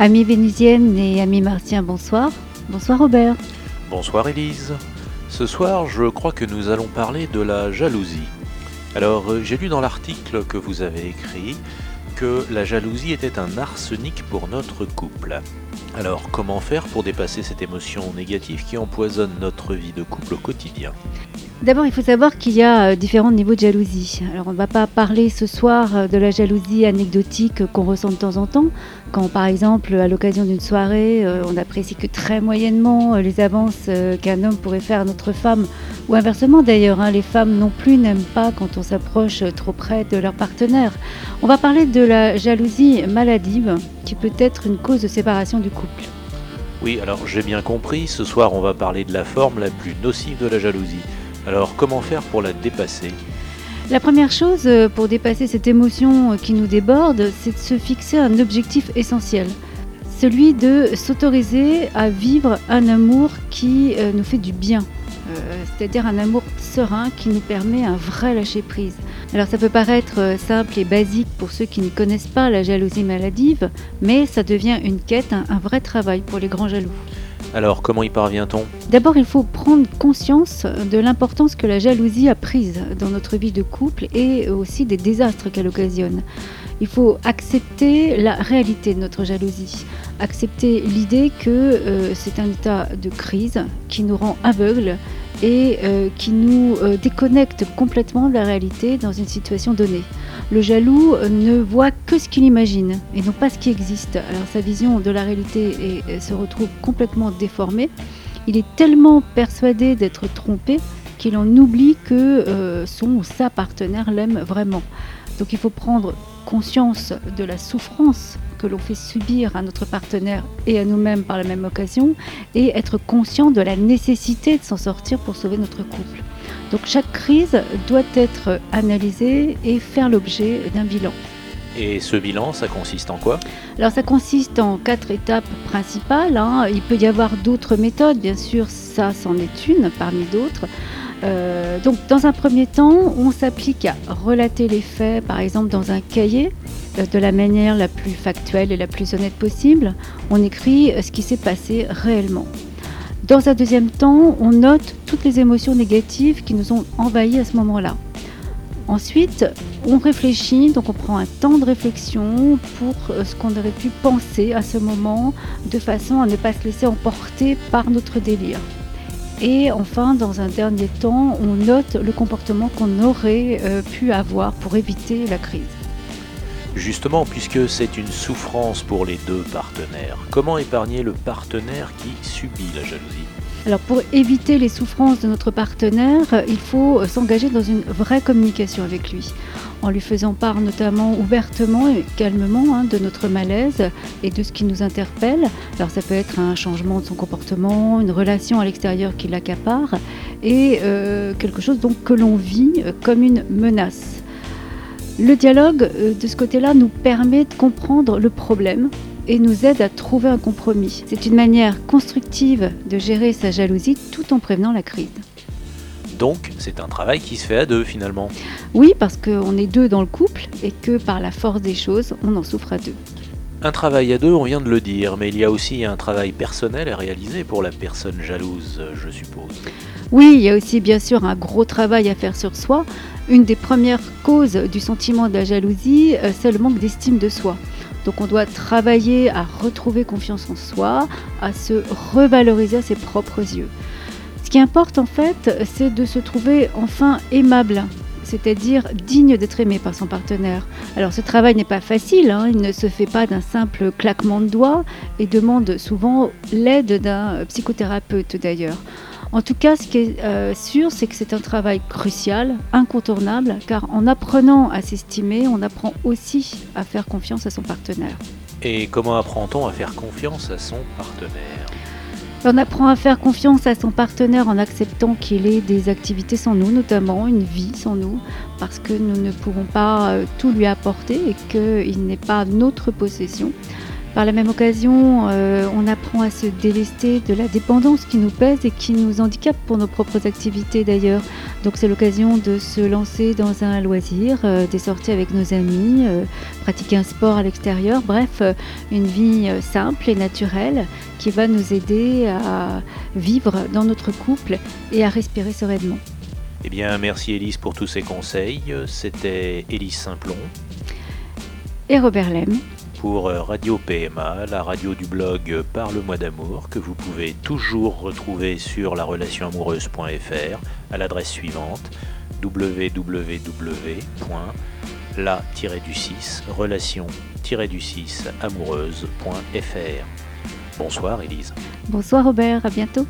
Amis vénusiennes et amis martiens, bonsoir. Bonsoir Robert. Bonsoir Élise. Ce soir, je crois que nous allons parler de la jalousie. Alors, euh, j'ai lu dans l'article que vous avez écrit que la jalousie était un arsenic pour notre couple. Alors, comment faire pour dépasser cette émotion négative qui empoisonne notre vie de couple au quotidien? D'abord, il faut savoir qu'il y a euh, différents niveaux de jalousie. Alors, on ne va pas parler ce soir euh, de la jalousie anecdotique qu'on ressent de temps en temps, quand par exemple, à l'occasion d'une soirée, euh, on apprécie que très moyennement les avances qu'un homme pourrait faire à notre femme, ou inversement d'ailleurs, hein, les femmes non plus n'aiment pas quand on s'approche trop près de leur partenaire. On va parler de la jalousie maladive, qui peut être une cause de séparation du couple. Oui, alors j'ai bien compris, ce soir on va parler de la forme la plus nocive de la jalousie. Alors comment faire pour la dépasser? La première chose euh, pour dépasser cette émotion euh, qui nous déborde, c'est de se fixer un objectif essentiel, celui de s'autoriser à vivre un amour qui euh, nous fait du bien, c'est-à-dire un amour serein qui nous permet un vrai lâcher-prise. Alors ça peut paraître simple et basique pour ceux qui ne connaissent pas la jalousie maladive, mais ça devient une quête, un vrai travail pour les grands jaloux. Alors, comment y parvient-on? D'abord, il faut prendre conscience de l'importance que la jalousie a prise dans notre vie de couple et aussi des désastres qu'elle occasionne. Il faut accepter la réalité de notre jalousie, accepter l'idée que euh, c'est un état de crise qui nous rend aveugles et euh, qui nous euh, déconnecte complètement de la réalité dans une situation donnée. Le jaloux ne voit que ce qu'il imagine et non pas ce qui existe. Alors sa vision de la réalité se retrouve complètement déformée. Il est tellement persuadé d'être trompé qu'il en oublie que euh, son ou sa partenaire l'aime vraiment. Donc il faut prendre conscience de la souffrance que l'on fait subir à notre partenaire et à nous-mêmes par la même occasion et être conscient de la nécessité de s'en sortir pour sauver notre couple. Donc chaque crise doit être analysée et faire l'objet d'un bilan. Et ce bilan, ça consiste en quoi? Alors ça consiste en quatre étapes principales. Hein. Il peut y avoir d'autres méthodes, bien sûr, ça c'en est une parmi d'autres. Euh, donc dans un premier temps, on s'applique à relater les faits, par exemple dans un cahier, de la manière la plus factuelle et la plus honnête possible. On écrit ce qui s'est passé réellement. Dans un deuxième temps, on note toutes les émotions négatives qui nous ont envahis à ce moment-là. Ensuite, on réfléchit, donc on prend un temps de réflexion pour euh, ce qu'on aurait pu penser à ce moment, de façon à ne pas se laisser emporter par notre délire. Et enfin, dans un dernier temps, on note le comportement qu'on aurait euh, pu avoir pour éviter la crise. Justement, puisque c'est une souffrance pour les deux partenaires, comment épargner le partenaire qui subit la jalousie? Alors pour éviter les souffrances de notre partenaire, il faut s'engager dans une vraie communication avec lui, en lui faisant part notamment ouvertement et calmement hein, de notre malaise et de ce qui nous interpelle. Alors ça peut être un changement de son comportement, une relation à l'extérieur qui l'accapare et euh, quelque chose donc que l'on vit comme une menace. Le dialogue, euh, de ce côté-là, nous permet de comprendre le problème et nous aide à trouver un compromis. C'est une manière constructive de gérer sa jalousie tout en prévenant la crise. Donc, c'est un travail qui se fait à deux finalement. Oui, parce qu'on est deux dans le couple et que par la force des choses, on en souffre à deux. Un travail à deux, on vient de le dire, mais il y a aussi un travail personnel à réaliser pour la personne jalouse, je suppose. Oui, il y a aussi bien sûr un gros travail à faire sur soi. Une des premières causes du sentiment de la jalousie, euh, c'est le manque d'estime de soi. Donc on doit travailler à retrouver confiance en soi, à se revaloriser à ses propres yeux. Ce qui importe en fait, c'est de se trouver enfin aimable, c'est-à-dire digne d'être aimé par son partenaire. Alors ce travail n'est pas facile, hein. il ne se fait pas d'un simple claquement de doigts et demande souvent l'aide d'un psychothérapeute d'ailleurs. En tout cas, ce qui est euh, sûr, c'est que c'est un travail crucial, incontournable, car en apprenant à s'estimer, on apprend aussi à faire confiance à son partenaire. Et comment apprend-on à faire confiance à son partenaire? On apprend à faire confiance à son partenaire en acceptant qu'il ait des activités sans nous, notamment une vie sans nous, parce que nous ne pouvons pas euh, tout lui apporter et qu'il n'est pas notre possession. Par la même occasion, euh, on apprend à se délester de la dépendance qui nous pèse et qui nous handicape pour nos propres activités d'ailleurs. Donc c'est l'occasion de se lancer dans un loisir, euh, des sorties avec nos amis, euh, pratiquer un sport à l'extérieur, bref, une vie simple et naturelle qui va nous aider à vivre dans notre couple et à respirer sereinement. Eh bien, merci Élise pour tous ces conseils. C'était Élise Simplon. Et Robert Lem pour euh, Radio PMA, la radio du blog Parle-moi d'amour, que vous pouvez toujours retrouver sur la relation amoureuse.fr à l'adresse suivante www.la-du-6 relation-du-6 amoureuse.fr. Bonsoir Elise. Bonsoir Robert, à bientôt.